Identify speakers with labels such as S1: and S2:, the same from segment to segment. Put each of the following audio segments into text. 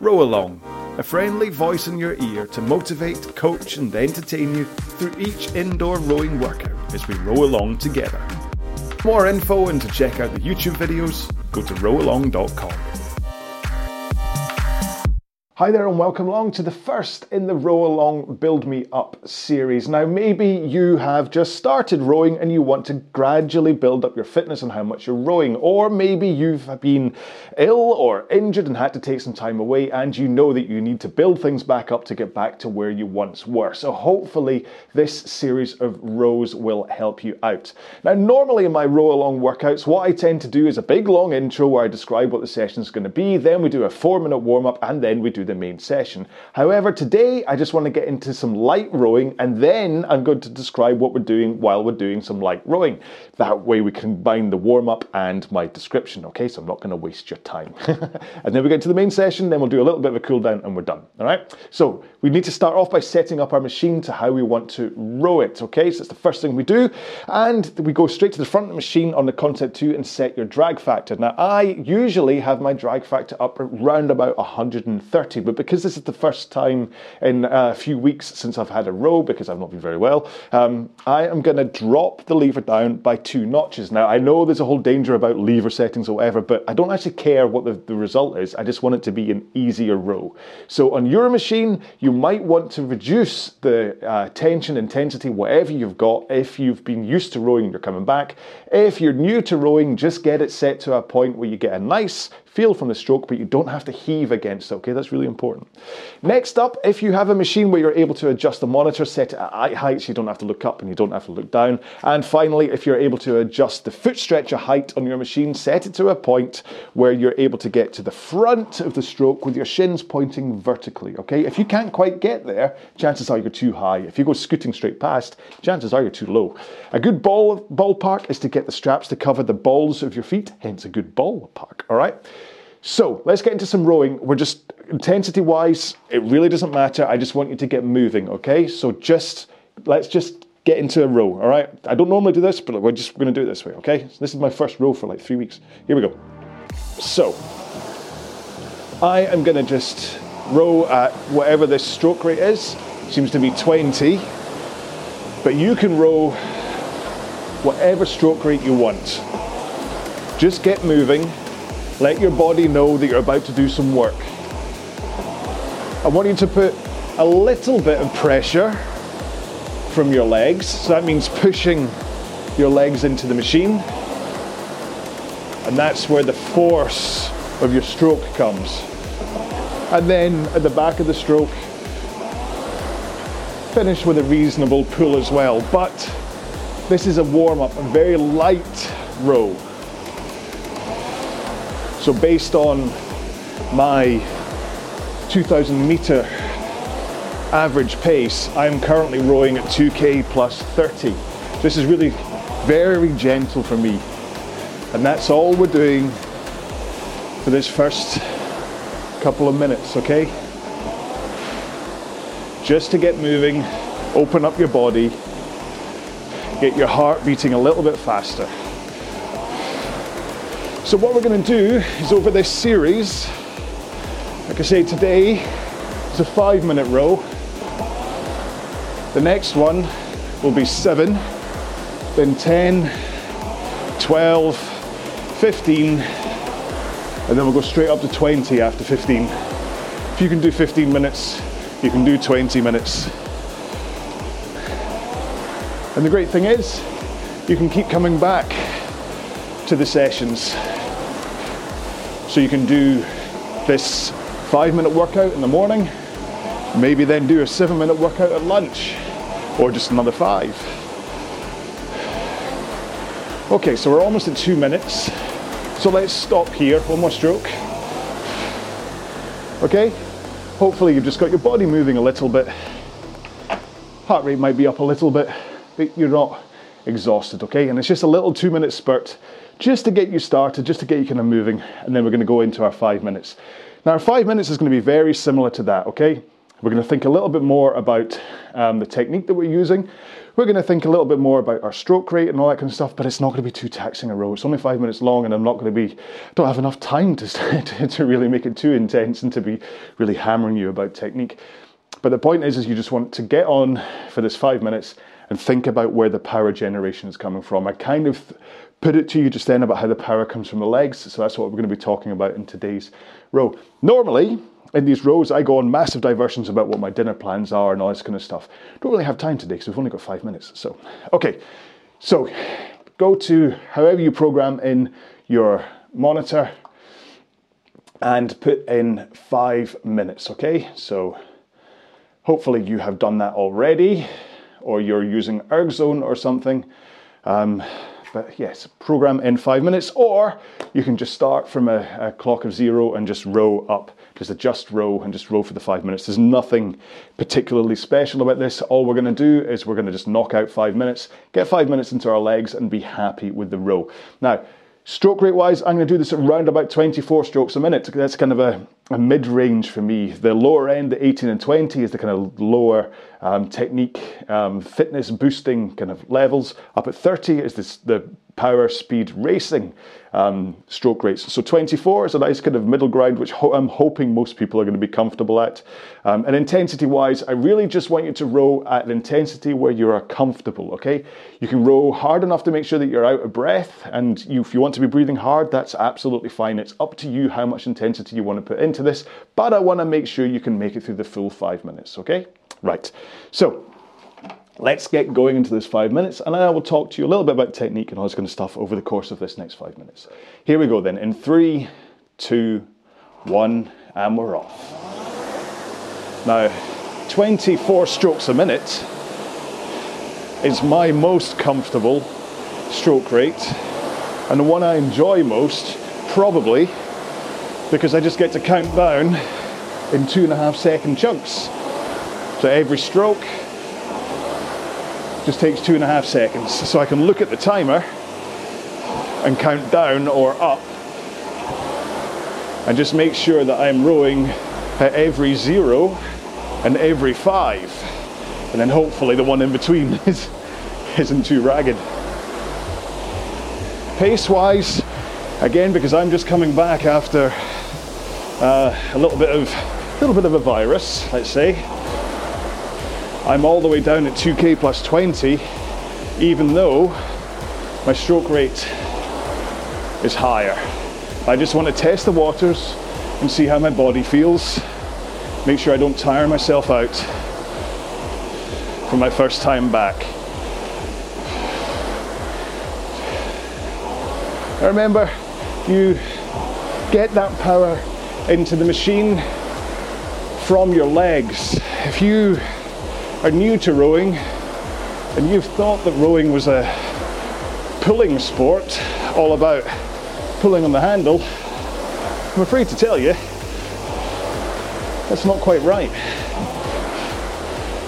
S1: Row Along, a friendly voice in your ear to motivate, coach, and entertain you through each indoor rowing workout as we row along together. For more info and to check out the YouTube videos, go to rowalong.com. Hi there, and welcome along to the first in the Row Along Build Me Up series. Now, maybe you have just started rowing and you want to gradually build up your fitness and how much you're rowing, or maybe you've been ill or injured and had to take some time away and you know that you need to build things back up to get back to where you once were. So, hopefully, this series of rows will help you out. Now, normally in my Row Along workouts, what I tend to do is a big long intro where I describe what the session is going to be, then we do a four minute warm up, and then we do the main session. However, today I just want to get into some light rowing and then I'm going to describe what we're doing while we're doing some light rowing. That way we combine the warm up and my description, okay? So I'm not going to waste your time. and then we get to the main session, then we'll do a little bit of a cool down and we're done, all right? So we need to start off by setting up our machine to how we want to row it, okay? So that's the first thing we do. And we go straight to the front of the machine on the Concept 2 and set your drag factor. Now, I usually have my drag factor up around about 130 but because this is the first time in a few weeks since I've had a row, because I've not been very well, um, I am going to drop the lever down by two notches. Now, I know there's a whole danger about lever settings or whatever, but I don't actually care what the, the result is. I just want it to be an easier row. So on your machine, you might want to reduce the uh, tension, intensity, whatever you've got if you've been used to rowing and you're coming back. If you're new to rowing, just get it set to a point where you get a nice feel from the stroke, but you don't have to heave against it, okay? That's really important. Next up, if you have a machine where you're able to adjust the monitor, set it at eye height so you don't have to look up and you don't have to look down. And finally, if you're able to adjust the foot stretcher height on your machine, set it to a point where you're able to get to the front of the stroke with your shins pointing vertically, okay? If you can't quite get there, chances are you're too high. If you go scooting straight past, chances are you're too low. A good ball ballpark is to get the straps to cover the balls of your feet, hence a good ballpark, all right? So let's get into some rowing. We're just intensity wise, it really doesn't matter. I just want you to get moving, okay? So just let's just get into a row, all right? I don't normally do this, but we're just going to do it this way, okay? So this is my first row for like three weeks. Here we go. So I am going to just row at whatever this stroke rate is. Seems to be 20, but you can row whatever stroke rate you want. Just get moving let your body know that you're about to do some work. I want you to put a little bit of pressure from your legs. So that means pushing your legs into the machine. And that's where the force of your stroke comes. And then at the back of the stroke, finish with a reasonable pull as well. But this is a warm up, a very light row. So based on my 2000 meter average pace, I'm currently rowing at 2k plus 30. This is really very gentle for me. And that's all we're doing for this first couple of minutes, okay? Just to get moving, open up your body, get your heart beating a little bit faster. So what we're going to do is over this series, like I say today, is a five minute row. The next one will be seven, then 10, 12, 15, and then we'll go straight up to 20 after 15. If you can do 15 minutes, you can do 20 minutes. And the great thing is, you can keep coming back to the sessions. So you can do this five minute workout in the morning, maybe then do a seven minute workout at lunch, or just another five. Okay, so we're almost at two minutes. So let's stop here, one more stroke. Okay, hopefully you've just got your body moving a little bit. Heart rate might be up a little bit, but you're not exhausted, okay? And it's just a little two minute spurt just to get you started, just to get you kind of moving, and then we're going to go into our five minutes. Now, our five minutes is going to be very similar to that, okay? We're going to think a little bit more about um, the technique that we're using. we're going to think a little bit more about our stroke rate and all that kind of stuff, but it's not going to be too taxing a row. It's only five minutes long, and I'm not going to be, don't have enough time to, to really make it too intense and to be really hammering you about technique. But the point is, is you just want to get on for this five minutes and think about where the power generation is coming from. I kind of put it to you just then about how the power comes from the legs. So that's what we're going to be talking about in today's row. Normally, in these rows, I go on massive diversions about what my dinner plans are and all this kind of stuff. Don't really have time today because we've only got five minutes. So, okay. So, go to however you program in your monitor and put in five minutes, okay? So, hopefully, you have done that already or you're using ErgZone or something. Um, but yes, program in five minutes, or you can just start from a, a, clock of zero and just row up, just adjust row and just row for the five minutes. There's nothing particularly special about this. All we're to do is we're to just knock out five minutes, get five minutes into our legs, and be happy with the row. Now, Stroke rate wise, I'm going to do this at around about 24 strokes a minute. That's kind of a, a mid range for me. The lower end, the 18 and 20, is the kind of lower um, technique, um, fitness boosting kind of levels. Up at 30 is this, the power speed racing um, stroke rates. So 24 is a nice kind of middle ground, which ho- I'm hoping most people are going to be comfortable at. Um, and intensity wise, I really just want you to row at an intensity where you are comfortable, okay? You can row hard enough to make sure that you're out of breath, and you, if you want to be breathing hard, that's absolutely fine. It's up to you how much intensity you want to put into this, but I want to make sure you can make it through the full five minutes, okay? Right. So, Let's get going into this five minutes, and I will talk to you a little bit about technique and all this kind of stuff over the course of this next five minutes. Here we go then. In three, two, one, and we're off. Now, 24 strokes a minute is my most comfortable stroke rate, and the one I enjoy most, probably because I just get to count down in two and a half second chunks. So every stroke just takes two and a half seconds. So I can look at the timer and count down or up and just make sure that I'm rowing at every zero and every five. And then hopefully the one in between is, isn't too ragged. Pace wise, again, because I'm just coming back after uh, a little bit of a little bit of a virus, let's say. I'm all the way down at 2k plus 20, even though my stroke rate is higher. I just want to test the waters and see how my body feels. Make sure I don't tire myself out for my first time back. remember, you get that power into the machine from your legs. If you are new to rowing and you've thought that rowing was a pulling sport, all about pulling on the handle, I'm afraid to tell you, that's not quite right.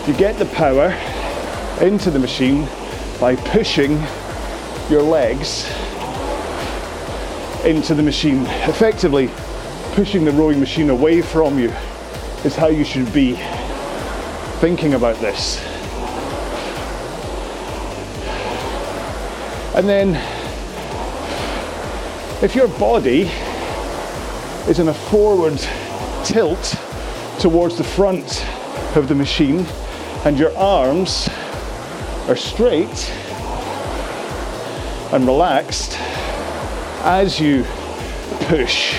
S1: You get the power into the machine by pushing your legs into the machine. Effectively, pushing the rowing machine away from you is how you should be thinking about this. And then, if your body is in a forward tilt towards the front of the machine and your arms are straight and relaxed as you push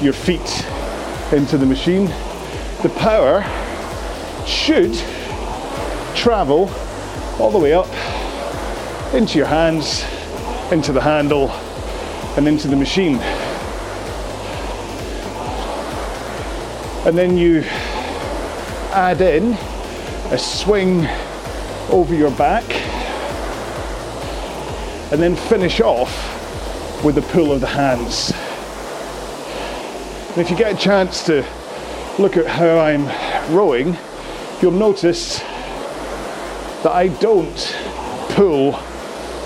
S1: your feet into the machine, the power should travel all the way up into your hands, into the handle, and into the machine. And then you add in a swing over your back, and then finish off with the pull of the hands. And if you get a chance to look at how I'm rowing, you'll notice that I don't pull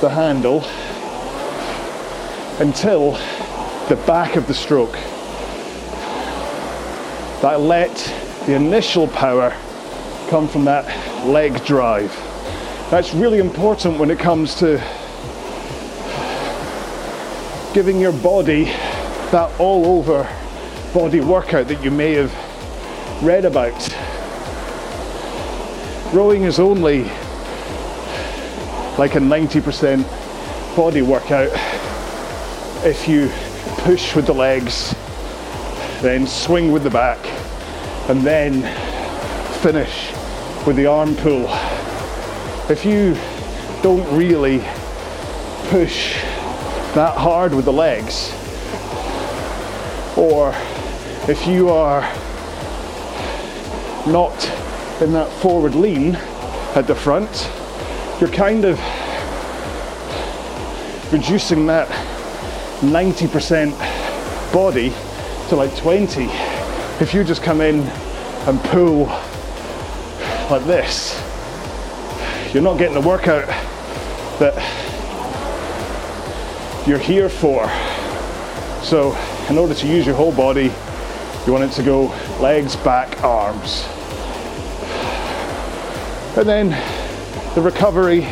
S1: the handle until the back of the stroke. That I let the initial power come from that leg drive. That's really important when it comes to giving your body that all over body workout that you may have read about. Rowing is only like a 90% body workout if you push with the legs, then swing with the back, and then finish with the arm pull. If you don't really push that hard with the legs, or if you are not in that forward lean at the front, you're kind of reducing that 90% body to like 20. If you just come in and pull like this, you're not getting the workout that you're here for. So, in order to use your whole body, you want it to go legs, back, arms. And then the recovery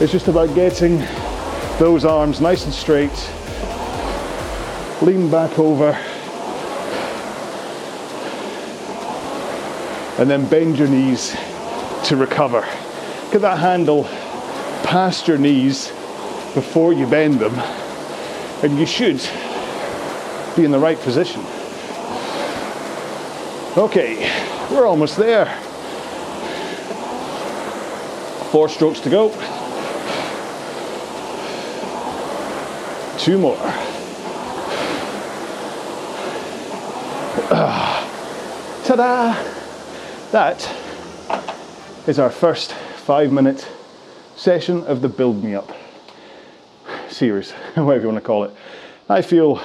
S1: is just about getting those arms nice and straight. Lean back over. And then bend your knees to recover. Get that handle past your knees before you bend them, and you should be in the right position. Okay, we're almost there. Four strokes to go. Two more. Ta-da! That is our first five minute session of the Build Me Up series, whatever you want to call it. I feel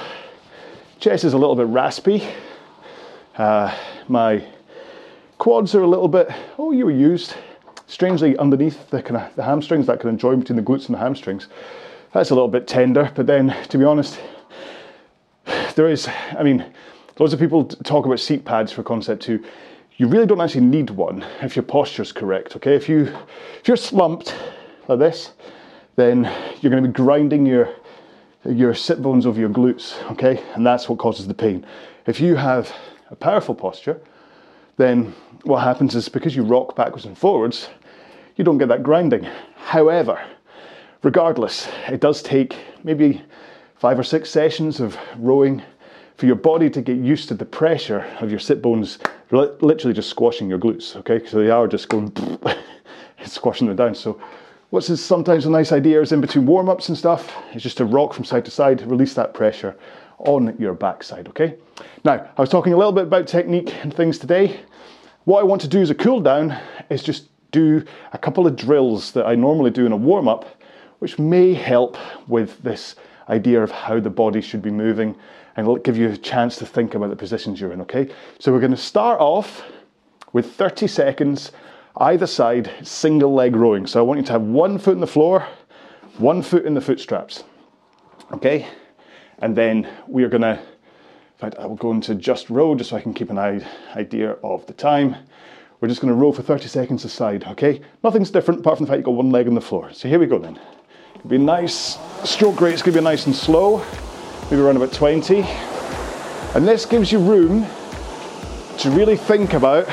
S1: chest is a little bit raspy. Uh, my quads are a little bit, oh, you were used. Strangely, underneath the kind of the hamstrings, that kind of join between the glutes and the hamstrings, that's a little bit tender. But then, to be honest, there is, I mean, lots of people talk about seat pads for concept two you really don't actually need one if your posture's correct, okay? If, you, if you're slumped like this, then you're going to be grinding your, your sit bones over your glutes, okay? And that's what causes the pain. If you have a powerful posture, then what happens is because you rock backwards and forwards, you don't get that grinding. However, regardless, it does take maybe five or six sessions of rowing for your body to get used to the pressure of your sit bones literally just squashing your glutes, okay? So they are just going, squashing them down. So what's sometimes a nice idea is in between warm-ups and stuff, is just to rock from side to side, release that pressure on your backside, okay? Now, I was talking a little bit about technique and things today. What I want to do as a cool down is just do a couple of drills that I normally do in a warm-up, which may help with this idea of how the body should be moving and it'll give you a chance to think about the positions you're in, okay? So we're to start off with 30 seconds either side single leg rowing. So I want you to have one foot in the floor, one foot in the foot straps, okay? And then we are going to, in fact, I will go into just row just so I can keep an idea of the time. We're just going to row for 30 seconds aside, okay? Nothing's different apart from the fact you've got one leg on the floor. So here we go then. It'll be nice, stroke rate's going to be nice and slow maybe around about 20. And this gives you room to really think about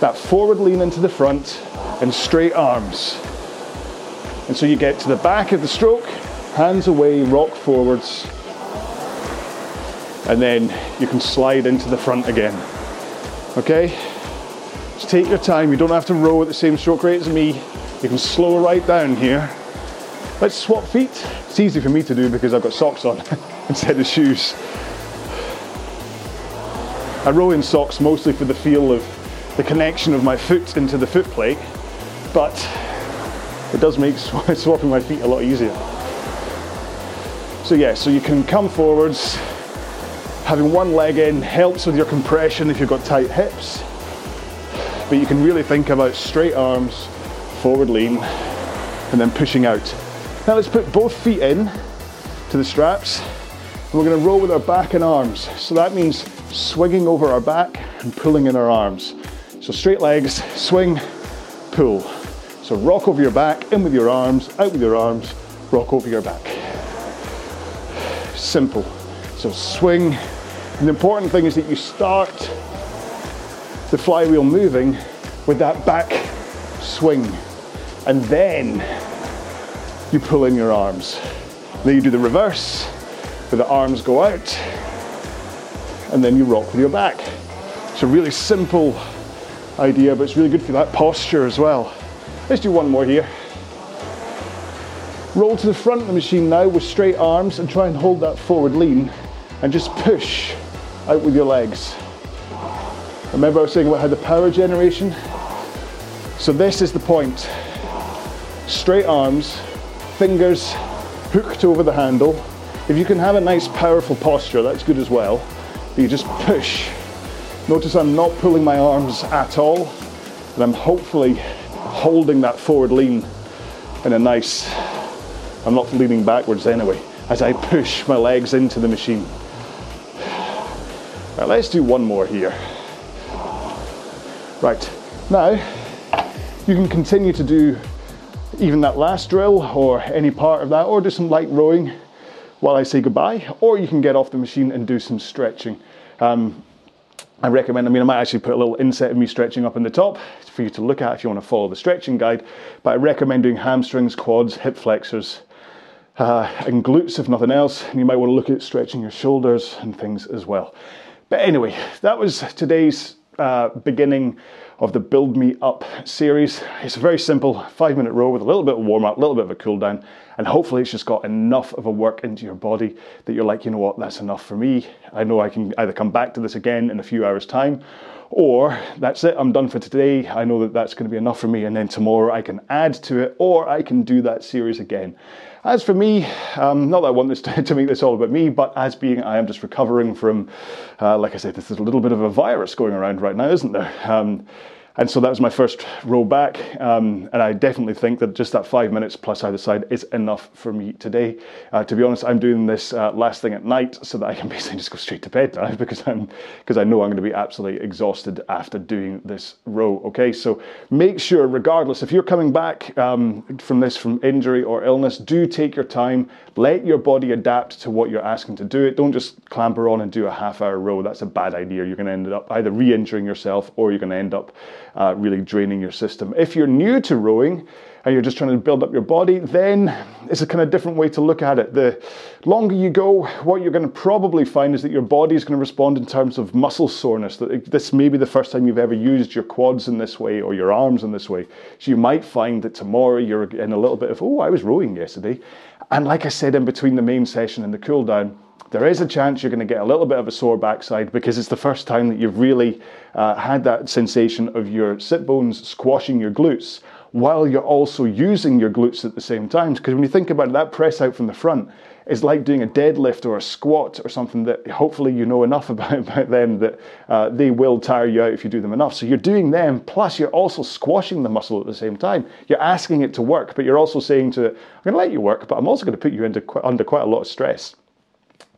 S1: that forward lean into the front and straight arms. And so you get to the back of the stroke, hands away, rock forwards, and then you can slide into the front again. Okay? Just take your time, you don't have to row at the same stroke rate as me. You can slow right down here. Let's swap feet. It's easy for me to do because I've got socks on. instead of shoes. I row in socks mostly for the feel of the connection of my foot into the foot plate, but it does make swapping my feet a lot easier. So yeah, so you can come forwards, having one leg in helps with your compression if you've got tight hips, but you can really think about straight arms, forward lean, and then pushing out. Now let's put both feet in to the straps we're going to roll with our back and arms. So that means swinging over our back and pulling in our arms. So straight legs, swing, pull. So rock over your back, in with your arms, out with your arms, rock over your back. Simple. So swing. The important thing is that you start the flywheel moving with that back swing. And then you pull in your arms. Then you do the reverse, where the arms go out, and then you rock with your back. It's a really simple idea, but it's really good for that posture as well. Let's do one more here. Roll to the front of the machine now with straight arms and try and hold that forward lean and just push out with your legs. Remember I was saying about how the power generation? So this is the point. Straight arms, fingers hooked over the handle. If you can have a nice powerful posture, that's good as well. You just push. Notice I'm not pulling my arms at all, and I'm hopefully holding that forward lean in a nice, I'm not leaning backwards anyway, as I push my legs into the machine. Right, let's do one more here. Right, now you can continue to do even that last drill or any part of that, or do some light rowing while I say goodbye, or you can get off the machine and do some stretching. Um, I recommend, I mean, I might actually put a little inset of me stretching up in the top for you to look at if you want to follow the stretching guide, but I recommend doing hamstrings, quads, hip flexors, uh, and glutes if nothing else. And you might want to look at stretching your shoulders and things as well. But anyway, that was today's uh, beginning of the Build Me Up series. It's a very simple five minute row with a little bit of warm up, a little bit of a cool down, and hopefully it's just got enough of a work into your body that you're like, you know what, that's enough for me. I know I can either come back to this again in a few hours' time, or that's it, I'm done for today. I know that that's going to be enough for me, and then tomorrow I can add to it, or I can do that series again. As for me, um, not that I want this to, to, make this all about me, but as being I am just recovering from, uh, like I said, there's a little bit of a virus going around right now, isn't there? Um, and so that was my first row back. Um, and I definitely think that just that five minutes plus either side is enough for me today. Uh, to be honest, I'm doing this uh, last thing at night so that I can basically just go straight to bed now because I'm because I know I'm going to be absolutely exhausted after doing this row. Okay, so make sure, regardless, if you're coming back um, from this from injury or illness, do take your time. Let your body adapt to what you're asking to do it. Don't just clamber on and do a half hour row. That's a bad idea. You're going to end up either re injuring yourself or you're going to end up uh, really draining your system. If you're new to rowing, and you're just trying to build up your body, then it's a kind of different way to look at it. The longer you go, what you're going to probably find is that your body is going to respond in terms of muscle soreness. That this may be the first time you've ever used your quads in this way or your arms in this way. So you might find that tomorrow you're in a little bit of, oh, I was rowing yesterday. And like I said, in between the main session and the cool down, there is a chance you're going to get a little bit of a sore backside because it's the first time that you've really uh, had that sensation of your sit bones squashing your glutes while you're also using your glutes at the same time. Because when you think about it, that press out from the front is like doing a deadlift or a squat or something that hopefully you know enough about, about them that uh, they will tire you out if you do them enough. So you're doing them, plus you're also squashing the muscle at the same time. You're asking it to work, but you're also saying to it, I'm going to let you work, but I'm also going to put you into, under quite a lot of stress.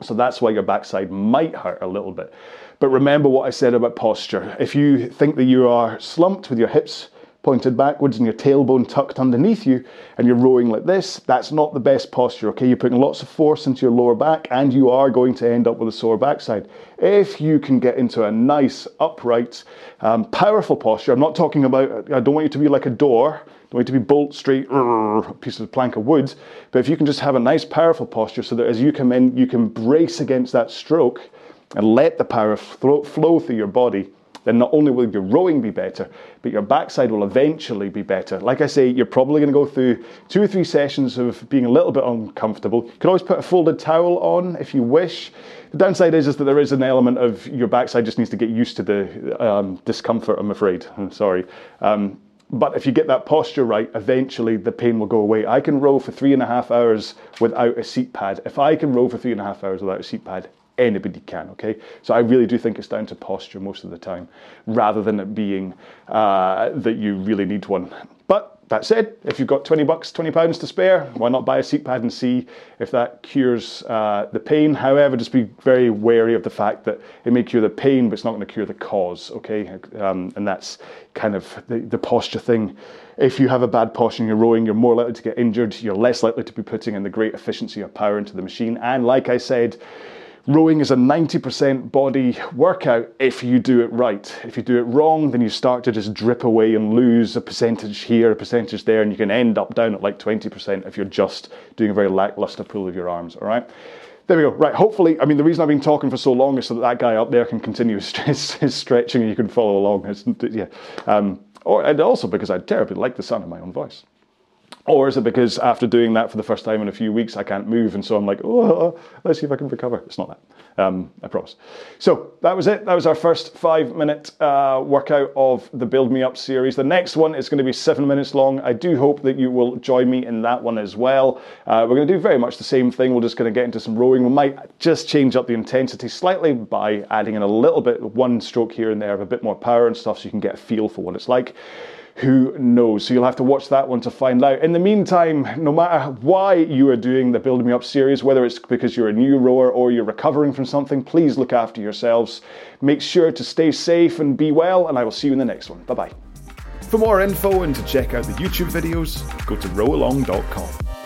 S1: So that's why your backside might hurt a little bit. But remember what I said about posture. If you think that you are slumped with your hips pointed backwards and your tailbone tucked underneath you and you're rowing like this, that's not the best posture, okay? You're putting lots of force into your lower back and you are going to end up with a sore backside. If you can get into a nice, upright, um, powerful posture, I'm not talking about, I don't want you to be like a door, don't you to be bolt straight, a piece of plank of wood, but if you can just have a nice, powerful posture so that as you come in, you can brace against that stroke and let the power flow through your body, then not only will your rowing be better, but your backside will eventually be better. Like I say, you're probably going to go through two or three sessions of being a little bit uncomfortable. You can always put a folded towel on if you wish. The downside is, is that there is an element of your backside just needs to get used to the um, discomfort, I'm afraid. I'm sorry. Um, but if you get that posture right, eventually the pain will go away. I can row for three and a half hours without a seat pad. If I can row for three and a half hours without a seat pad, anybody can, okay? So I really do think it's down to posture most of the time, rather than it being uh, that you really need one. But that said, if you've got 20 bucks, 20 pounds to spare, why not buy a seat pad and see if that cures uh, the pain? However, just be very wary of the fact that it may cure the pain, but it's not going to cure the cause, okay? Um, and that's kind of the, the posture thing. If you have a bad posture and you're rowing, you're more likely to get injured, you're less likely to be putting in the great efficiency of power into the machine. And like I said, Rowing is a 90% body workout if you do it right. If you do it wrong, then you start to just drip away and lose a percentage here, a percentage there, and you can end up down at like 20% if you're just doing a very lackluster pull of your arms, all right? There we go. Right. Hopefully, I mean, the reason I've been talking for so long is so that that guy up there can continue his, his stretching and you can follow along. It's, yeah. Um, or, and also because I terribly like the sound of my own voice. Or is it because after doing that for the first time in a few weeks, I can't move, and so I'm like, oh, let's see if I can recover. It's not that, um, I promise. So that was it. That was our first five minute uh, workout of the Build Me Up series. The next one is going to be seven minutes long. I do hope that you will join me in that one as well. Uh, we're going to do very much the same thing. We're just going to get into some rowing. We might just change up the intensity slightly by adding in a little bit, one stroke here and there of a bit more power and stuff so you can get a feel for what it's like who knows? So you'll have to watch that one to find out. In the meantime, no matter why you are doing the Build Me Up series, whether it's because you're a new rower or you're recovering from something, please look after yourselves. Make sure to stay safe and be well, and I will see you in the next one. Bye bye. For more info and to check out the YouTube videos, go to rowalong.com.